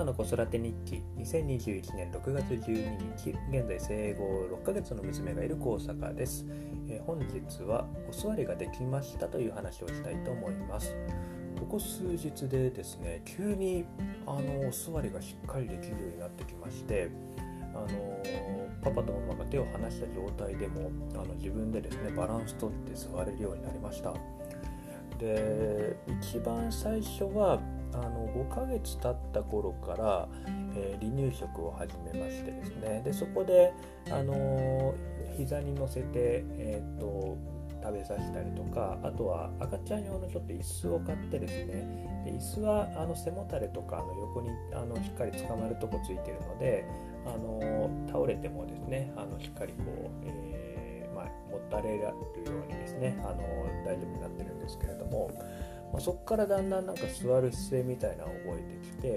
パの子育て日記。2021年6月12日。現在生後6ヶ月の娘がいる高坂です、えー、本日はお座りができましたという話をしたいと思います。ここ数日でですね急にあのお座りがしっかりできるようになってきましてあのパパとママが手を離した状態でもあの自分でですねバランスとって座れるようになりました。で一番最初はあの5ヶ月経った頃から、えー、離乳食を始めましてですねでそこで、あのー、膝に乗せて、えーと、食べさせたりとかあとは赤ちゃん用のちょっと椅子を買ってですねで椅子はあの背もたれとかの横にあのしっかり捕まるとこついてるので、あのー、倒れてもですねあのしっかりこう、えーまあ、持たれるようにですね、あの大丈夫になってるんですけれども。そこからだんだんなんか座る姿勢みたいなのを覚えてきて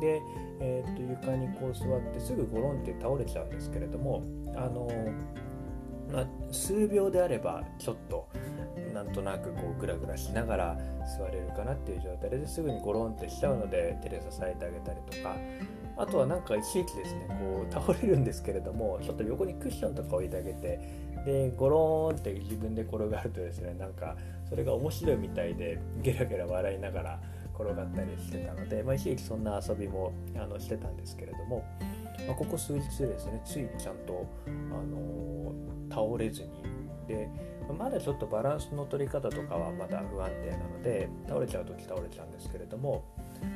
で、えー、と床にこう座ってすぐゴロンって倒れちゃうんですけれどもあのまあ、数秒であればちょっとなんとなくこうグラグラしながら座れるかなっていう状態ですぐにゴロンってしちゃうので手で支えてあげたりとかあとはなんか一時期ですねこう倒れるんですけれどもちょっと横にクッションとか置いてあげてでゴローンって自分で転がるとですねなんかそれが面白いみたいでゲラゲラ笑いながら転がったりしてたので、まあ、一時期そんな遊びもあのしてたんですけれども、まあ、ここ数日ですねついちゃんと、あの、倒れずにでまだちょっとバランスの取り方とかはまだ不安定なので倒れちゃう時倒れちゃうんですけれども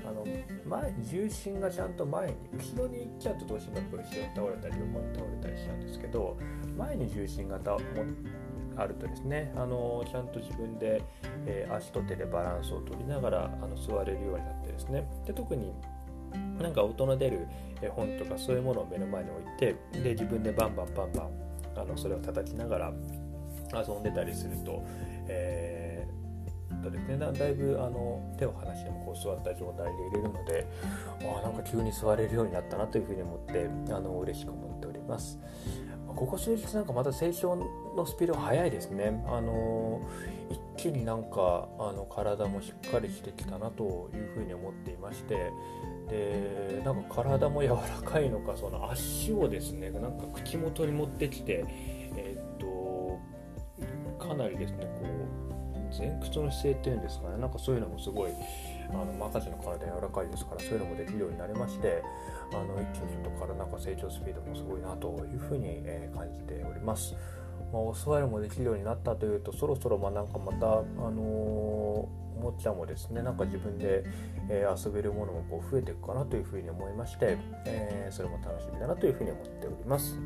あの前重心がちゃんと前に後ろに行っちゃうとどうしてもやっぱ後ろに倒れたり横に倒れたりしちゃうんですけど前に重心がたもあるとですねあのちゃんと自分で、えー、足と手でバランスを取りながらあの座れるようになってですね。で特になんか音の出る本とかそういうものを目の前に置いてで自分でバンバンバンバンあのそれを叩きながら遊んでたりすると、えー、とですね、だいぶあの手を離してもこう座った状態で入れるのであなんか急に座れるようになったなというふうに思ってあの嬉しく思っております。ここ数日なんかまた成長のスピードが速いですね。あの一気になんかあの体もしっかりしてきたなというふうに思っていましてでなんか体も柔らかいのかその足をですねなんか口元に持ってきてえー、っとかなりですねこう前屈の姿勢っていうんですかねなんかそういうのもすごいあの赤ちゃんの体柔らかいですからそういうのもできるようになりましてあの一気にちょっと体なんか成長スピードもすごいなというふうに、え感じております。まあ、お座りもできるようになったというとそろそろまあなんかまた、あのー、おもちゃもですねなんか自分で、えー、遊べるものもこう増えていくかなというふうに思いまして、えー、それも楽しみだなというふうに思っております。